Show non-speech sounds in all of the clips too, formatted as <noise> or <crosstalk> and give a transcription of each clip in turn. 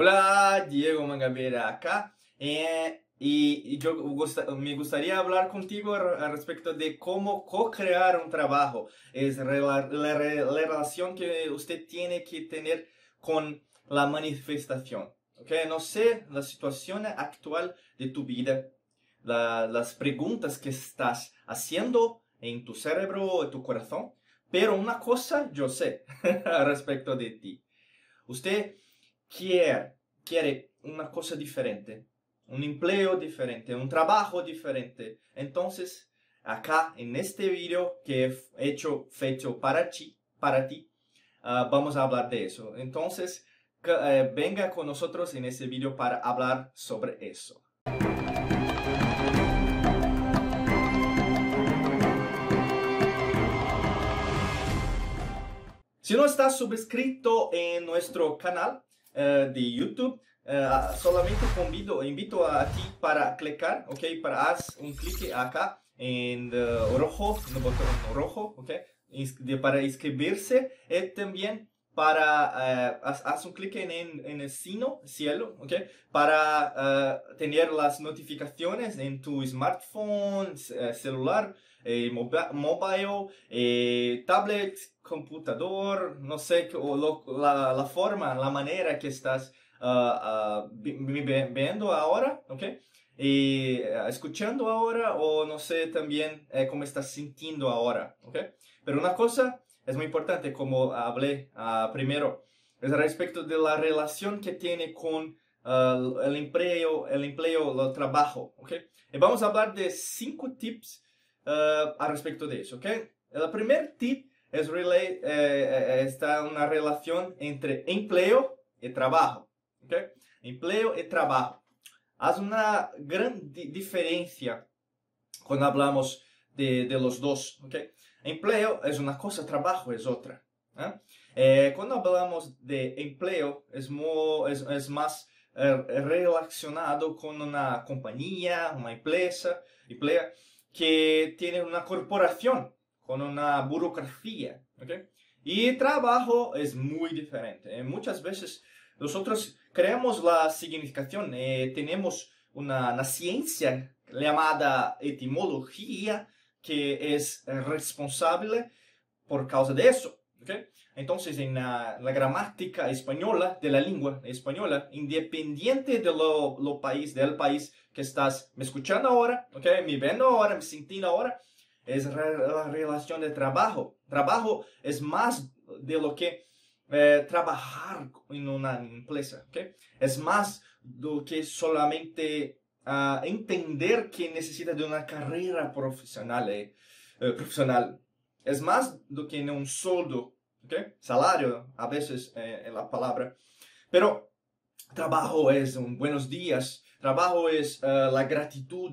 Hola, Diego Mangabera acá. Eh, y, yo me gustaría hablar contigo a- a respecto de cómo co-crear un trabajo. Es rela- la, re- la relación que usted tiene que tener con la manifestación. ¿ok? No sé la situación actual de tu vida, la- las preguntas que estás haciendo en tu cerebro, en tu corazón, pero una cosa yo sé <laughs> al respecto de ti. Usted quiere, quiere una cosa diferente, un empleo diferente, un trabajo diferente. Entonces, acá en este video que he hecho, fecho para ti, para ti ah, vamos a hablar de eso. Entonces, eh, venga con nosotros en este video para hablar sobre eso. Si no estás suscrito en nuestro canal eh, de YouTube, eh, solamente convido, invito a ti para clicar, ok, para haz un clic acá en eh, rojo, en el botón rojo, ok, de- para inscribirse. Y también para eh, haz, haz un clic en, en, el sino, cielo, ok, para eh, tener las notificaciones en tu smartphone, eh, celular, eh, mobi- mobile, eh, tablet, computador, no sé, o la, forma, la manera que estás vi- viendo ahora, ¿ok? Y eh, escuchando ahora o no sé también cómo estás sintiendo ahora, ¿ok? Pero una cosa es muy importante, como hablé ah, primero, es respecto de la relación que tiene con el empleo, el empleo, el trabajo, ¿ok? Y vamos a hablar de cinco tips ah, al respecto de eso, ¿ok? El primer tip es relay, eh, eh, está una relación entre empleo y trabajo, ¿ok? Empleo y trabajo. Haz una gran di- diferencia cuando hablamos de, de los dos, ¿ok? Empleo es una cosa, trabajo es otra. ¿eh? Eh, cuando hablamos de empleo es, es, es más eh, relacionado con una compañía, una empresa, emplea que tiene una corporación con una burocracia, ¿ok? Y trabajo es muy diferente. Eh, muchas veces nosotros creamos la significación, eh, tenemos una, una ciencia llamada etimología que es responsable por causa de eso, Entonces, en la, la gramática española, de la lengua española, independiente de lo, país, del país que estás me escuchando ahora, ¿ok? Me viendo ahora, me sintiendo ahora, es la relación de trabajo. Trabajo es más de lo que eh, trabajar en una empresa. Es más do que solamente ah, entender que necesita de una carrera profesional, eh, eh, profesional. Es más do que un sueldo, ¿ok? Salario, a veces eh, en la palabra. Pero trabajo es un buenos días, trabajo es eh, la gratitud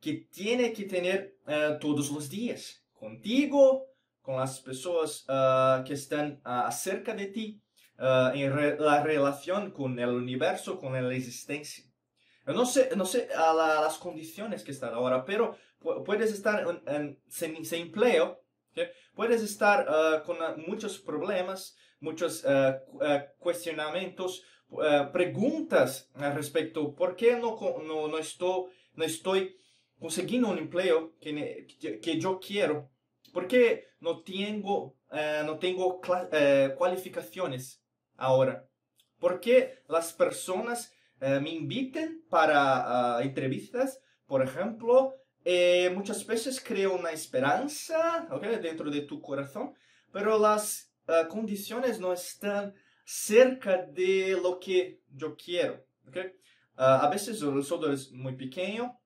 que tiene que tener eh, todos los días, contigo, con las personas ah, que están cerca de ti, en re- la relación con el universo, con la existencia. Yo no sé, no sé a la- las condiciones que están ahora, pero pu- puedes estar en, en- sin empleo, ¿ok? puedes estar ah, con ah, muchos problemas, muchos ah, cuestionamientos, preguntas respecto, ¿por qué no, no, no, estoy, no estoy consiguiendo un empleo que, que, que yo quiero? ¿Por qué no tengo, no tengo cualificaciones ahora? ¿Por qué las personas me invitan para entrevistas, por ejemplo? Eh, muchas veces creo una esperanza ¿ok? dentro de tu corazón, pero las ah, condiciones no están cerca de lo que yo quiero. ¿ok? Ah, a veces el sueldo es muy pequeño,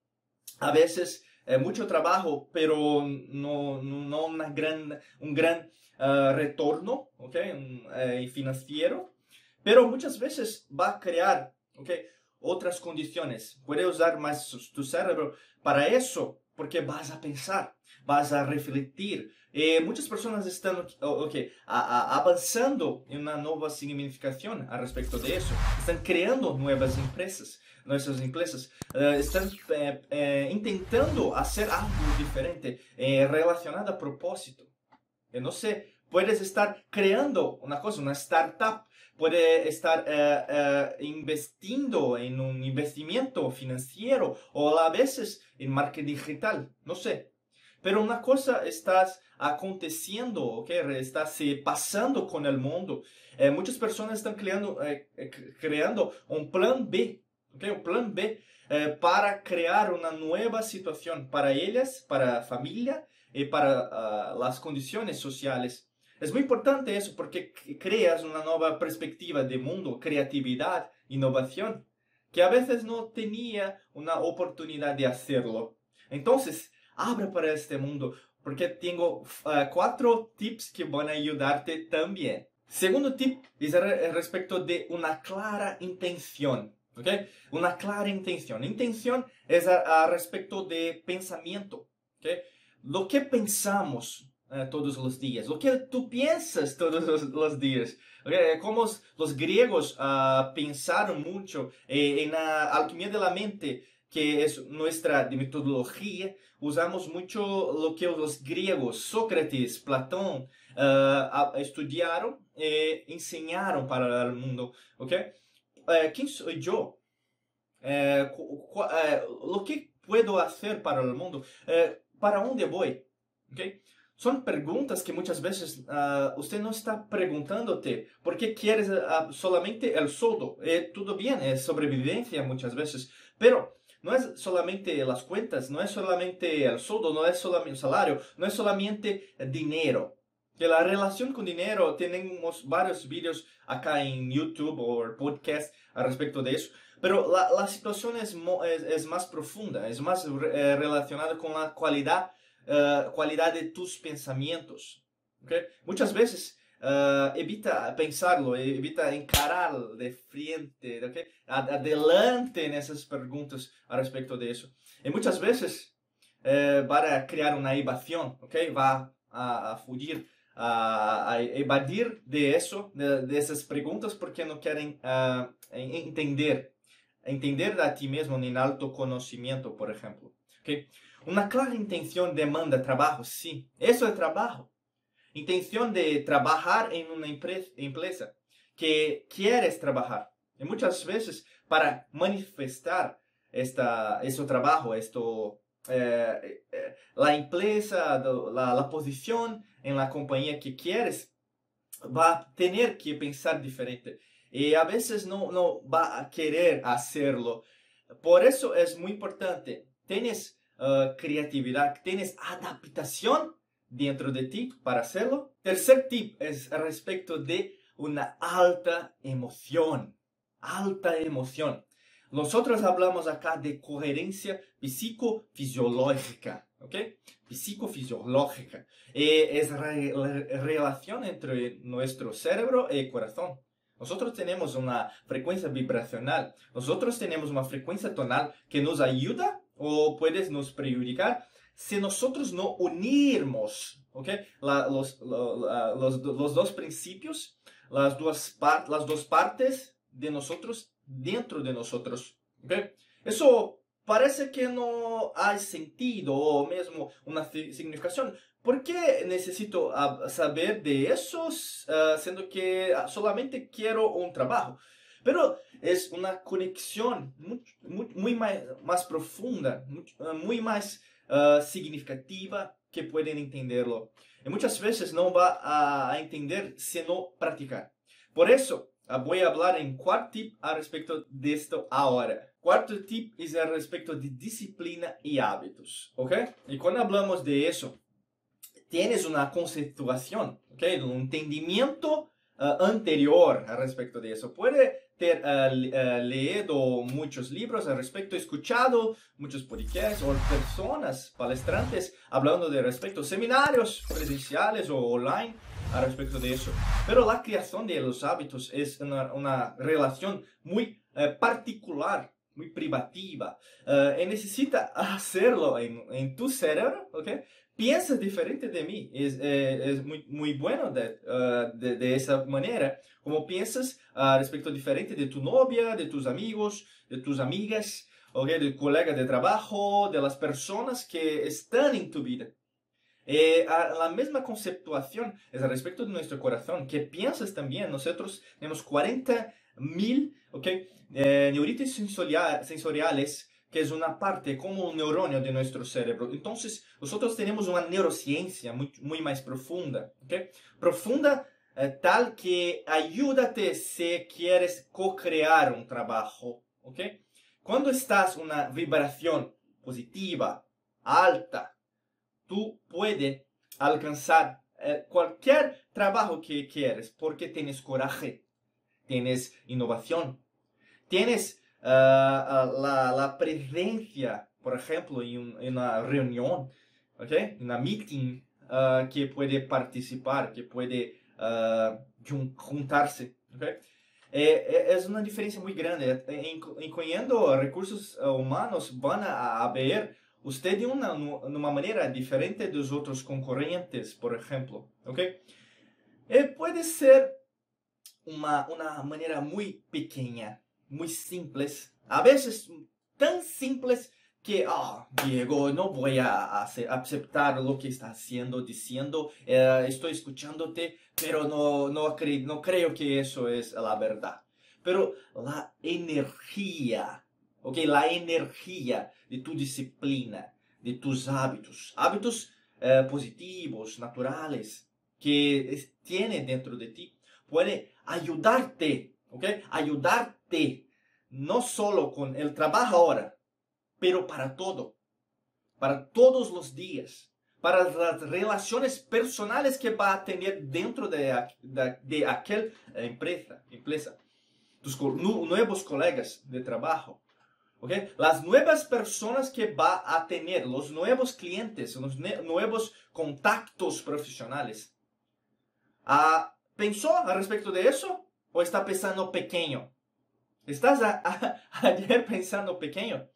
a veces eh, mucho trabajo, pero no, no, una gran, un gran ah, retorno ¿ok? Un, eh, financiero. Pero muchas veces va a crear ¿ok? Otras condiciones. Puede usar más tu cerebro para eso, porque vas a pensar, vas a refletir. Eh, muchas personas están oh, ok, a- a- avanzando en una nueva significación al respecto de eso. Están creando nuevas empresas, nuestras empresas. eh, están eh, eh, intentando hacer algo diferente eh, relacionado a propósito. Não sei, puedes estar creando una cosa, una startup, puede estar eh, eh, investiendo en un investimiento financiero o a veces en marketing digital, no sé. Pero una cosa está aconteciendo, ¿okay? está se pasando con el mundo. Eh, muchas personas están creando, creando un plan B, ¿okay? un plan B para crear una nueva situación para ellas, para la familia y para ah, las condiciones sociales. Es muy importante eso porque creas una nueva perspectiva de mundo, creatividad, innovación, que a veces no tenía una oportunidad de hacerlo. Entonces, abre para este mundo porque tengo ah, cuatro tips que van a ayudarte también. Segundo tip es respecto de una clara intención. ¿okay? Una clara intención. Intención es a, respecto de pensamiento. ¿okay? Lo que pensamos eh, todos los días, lo que tú piensas todos los, días. Okay? Como los, griegos uh, pensaron mucho eh, en la alquimia de la mente, que es nuestra metodología, usamos mucho lo que los griegos, Sócrates, Platón, uh, estudiaron e enseñaron para el mundo. Okay? ¿Quién soy yo? lo que puedo hacer para el mundo? ¿Para dónde voy? Okay? Son preguntas que muchas veces uh, usted no está preguntándote por qué quieres uh, solamente el sueldo. Eh, todo bien, es sobrevivencia muchas veces, pero no es solamente las cuentas, no es solamente el sueldo, no es solamente el salario, no es solamente dinero. La relación con dinero, tenemos varios vídeos acá en YouTube o podcast al respecto de eso. Pero la, la situación es, es, es, más profunda, es más eh, relacionada con la calidad uh, qualidade de tus pensamentos. Okay? Muitas vezes uh, evita pensarlo, evita encarar de frente, okay? adelante nessas perguntas a respeito disso. E muitas vezes, uh, para criar uma evasão, okay? vai a, a fugir, a, a, evadir de isso, de, dessas perguntas, porque não querem uh, entender, entender a ti mesmo em autoconhecimento, por exemplo. Okay? Una clara intención demanda trabajo, sí. Eso es trabajo. Intención de trabajar en una empresa que quieres trabajar. Y muchas veces para manifestar esta, ese trabajo, esto, eh, eh, la empresa, la, la posición en la compañía que quieres, va a tener que pensar diferente. Y a veces no, no va a querer hacerlo. Por eso es muy importante. Tienes uh, creatividad, tienes adaptación dentro de ti para hacerlo. Tercer tip es respecto de una alta emoción, alta emoción. Nosotros hablamos acá de coherencia psicofisiológica, ¿ok? Psicofisiológica. Eh, es la relación entre nuestro cerebro y corazón. Nosotros tenemos una frecuencia vibracional, nosotros tenemos una frecuencia tonal que nos ayuda o puedes nos perjudicar si nosotros no unirmos okay, los, dos principios, las dos, partes de nosotros dentro de nosotros. Eso parece que no hay sentido o mismo una significación. ¿Por qué necesito saber de eso, uh, siendo que solamente quiero un trabajo? Pero es una conexión muy, muy, muy más, más, profunda, muy, eh, muy más uh, significativa que pueden entenderlo. Y muchas veces no va a, entender si no practicar. Por eso uh, voy a hablar en cuarto tip al respecto de esto ahora. Cuarto tip es al respecto de disciplina y hábitos. ¿Ok? Y cuando hablamos de eso, tienes una conceptuación, ¿ok? Un entendimiento Uh, anterior al respecto de eso. Puede ter uh, uh, leído muchos libros al respecto, escuchado muchos podcasts o personas palestrantes hablando de respecto, seminarios presenciales o online al respecto de eso. Pero la creación de los hábitos es una, una relación muy particular muy privativa y necesita hacerlo en, en tu cerebro, ¿ok? Piensas diferente de mí. Es, eh, es muy, muy bueno de, uh, de, de, esa manera. Como piensas uh, respecto diferente de tu novia, de tus amigos, de tus amigas, okay, de colegas de trabajo, de las personas que están en tu vida. Eh, la misma conceptuación es respecto de nuestro corazón, que piensas también, nosotros tenemos 40 mil okay, eh, neuritis sensoriales, que es una parte como un neuronio de nuestro cerebro. Entonces, nosotros tenemos una neurociencia muy, muy más profunda, okay? profunda eh, tal que ayúdate si quieres co-crear un trabajo. ¿okay? Cuando estás una vibración positiva, alta, tú puedes alcanzar eh, cualquier trabajo que quieres porque tienes coraje, tienes innovación, tienes la, la, presencia, por ejemplo, en, en una reunión, ¿okay? en una meeting uh, que puede participar, que puede uh, juntarse. ¿okay? É, é, uma diferença muito grande. Incluindo recursos humanos, vão a, a ver usted de uma, uma maneira diferente dos outros concorrentes, por exemplo. Ok? E pode ser uma, uma maneira muito pequena, muito simples. A vezes, tão simples que, oh, Diego, no voy a aceptar lo que está haciendo, diciendo, eh, estoy escuchándote, pero no, no, no creo que eso es la verdad. Pero la energía, ok, la energía de tu disciplina, de tus hábitos, hábitos eh, positivos, naturales, que tiene dentro de ti, puede ayudarte, ayudarte no solo con el trabajo ahora, pero para todo, para todos los días, para las relaciones personales que va a tener dentro de, de, de aquella empresa, empresa, tus nuevos colegas de trabajo, ¿okay? las nuevas personas que va a tener, los nuevos clientes, los nuevos contactos profesionales. Ah, ¿Pensó al respecto de eso o está pensando pequeño? ¿Estás <laughs> ayer pensando pequeño?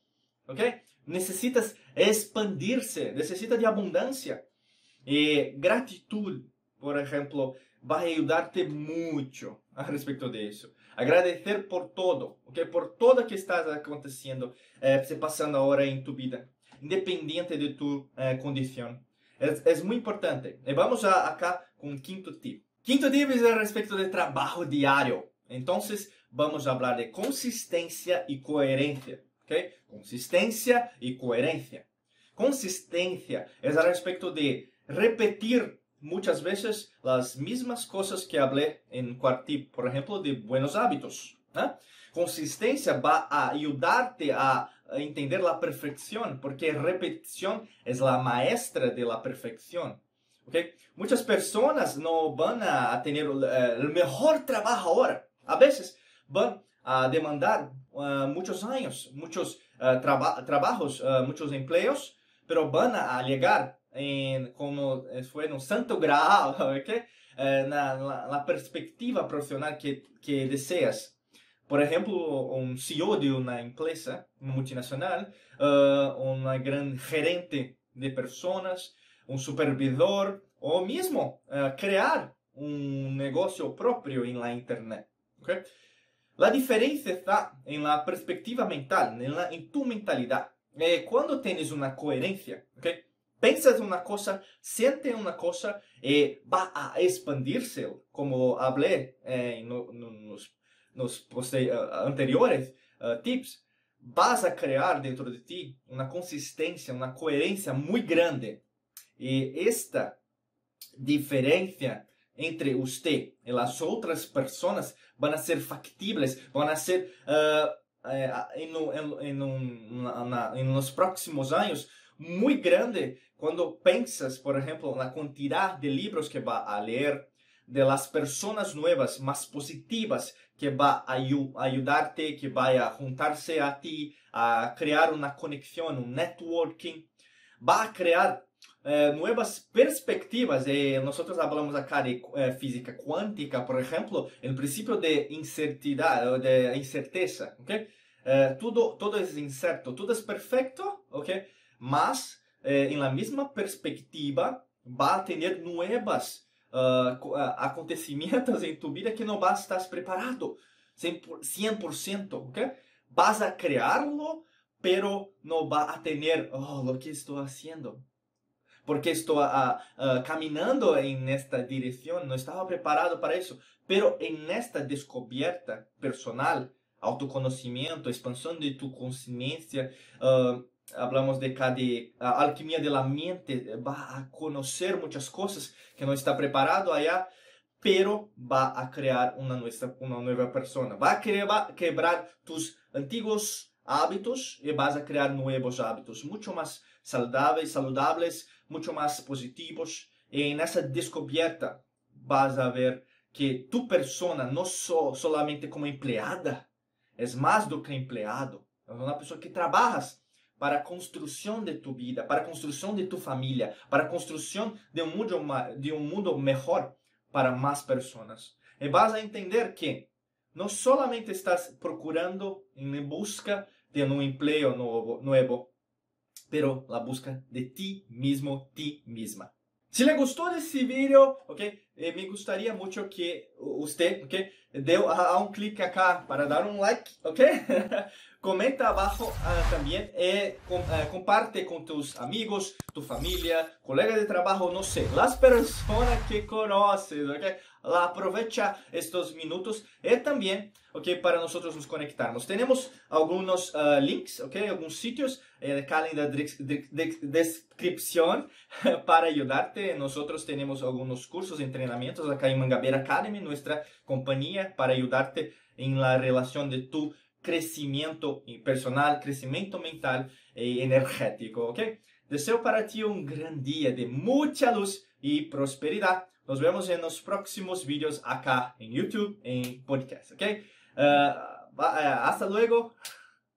¿ok? Necesitas expandirse, necesitas de abundancia. Y gratitud, por ejemplo, va a ayudarte mucho a respecto de eso. Agradecer por todo, ¿ok? Por todo que está aconteciendo, eh, se pasando ahora en tu vida, independiente de tu eh, condición. Es, es, muy importante. Y vamos a, acá con un quinto tip. Quinto tip es respecto del trabajo diario. Entonces, vamos a hablar de consistencia y coherencia. ¿okay? Consistencia y coherencia. Consistencia es al respecto de repetir muchas veces las mismas cosas que hablé en Quartip, por ejemplo, de buenos hábitos. ¿eh? Consistencia va a ayudarte a entender la perfección, porque repetición es la maestra de la perfección. ¿okay? Muchas personas no van a tener eh, el mejor trabajo ahora. A veces van a demandar uh, muchos años, muchos uh, traba trabajos, uh, muchos empleos, pero van a llegar en, como fue en santo grado, <laughs> ¿okay? na, na, na, perspectiva profesional que, que deseas. Por ejemplo, un CEO de una empresa multinacional, una gran gerente de personas, un supervisor o mismo crear un negocio propio en la Internet. ¿okay? La diferencia está en la perspectiva mental, en, tu mentalidad. Eh, cuando tienes una coherencia, ¿okay? Piensas una cosa, sientes una cosa y va a expandirse, como hablé eh, en los, uh, anteriores tips. Vas a crear dentro de ti una consistencia, una coherencia muy grande. Y esta diferencia entre usted y las otras personas van a ser factibles, van a ser uh, en, en, en, en, los próximos años muy grande cuando piensas, por ejemplo, en la cantidad de libros que va a leer, de las personas nuevas, más positivas, que va a ayudarte, que va a juntarse a ti, a crear una conexión, un networking, va a crear eh, nuevas perspectivas. Eh, nosotros hablamos acá de eh, física cuántica, por ejemplo, el principio de incertidumbre, de incerteza, ¿okay? todo, todo es incierto, todo es perfecto, ¿okay? mas en la misma perspectiva va a tener nuevas uh, acontecimientos en tu vida que no vas a estar preparado 100%, ¿okay? Vas a crearlo, pero no va a tener, oh, lo que estoy haciendo porque estou uh, uh, caminhando em esta direção, não estava preparado para isso. Pero em esta descoberta personal, autoconhecimento, expansão de tu consciência, uh, hablamos de cada a alquimia de la mente, va a conhecer muitas coisas que não está preparado allá, pero va a crear uma nuestra, uma nova persona. Va a quebrar, quebrar tus antiguos hábitos e vas a criar novos hábitos, muito mais saudáveis, saludables, muito mais positivos. E nessa descoberta vas a ver que tu persona não só solamente como empleada, é mais do que empleado, é uma pessoa que trabalhas para a construção de tu vida, para a construção de tu família, para a construção de um mundo, de um mundo melhor para mais pessoas. E vas a entender que não solamente estás procurando em busca de um emprego novo, novo pero la busca de ti mismo, ti misma. Si le gustó este video, ok, eh, me gustaría mucho que usted, ok, dê a, um clique acá para dar um like, ok? <laughs> Comenta abaixo uh, também e com, uh, comparte com tus amigos, tu família, colega de trabalho, não sei, as pessoas que conheces, ok? Aprovecha estes minutos e também, ok, para nós nos conectarmos. Temos alguns uh, links, ok, alguns sítios eh, acá en la descripción <laughs> para ayudarte. Nosotros tenemos algunos cursos, entrenamientos acá en Mangabeira Academy, nuestra compañía, para ayudarte en la relación de tu crecimiento personal, crecimiento mental y energético, ¿ok? Deseo para ti un gran día de mucha luz y prosperidad. Nos vemos en los próximos vídeos acá en YouTube, en podcast, ¿ok? Uh, hasta luego.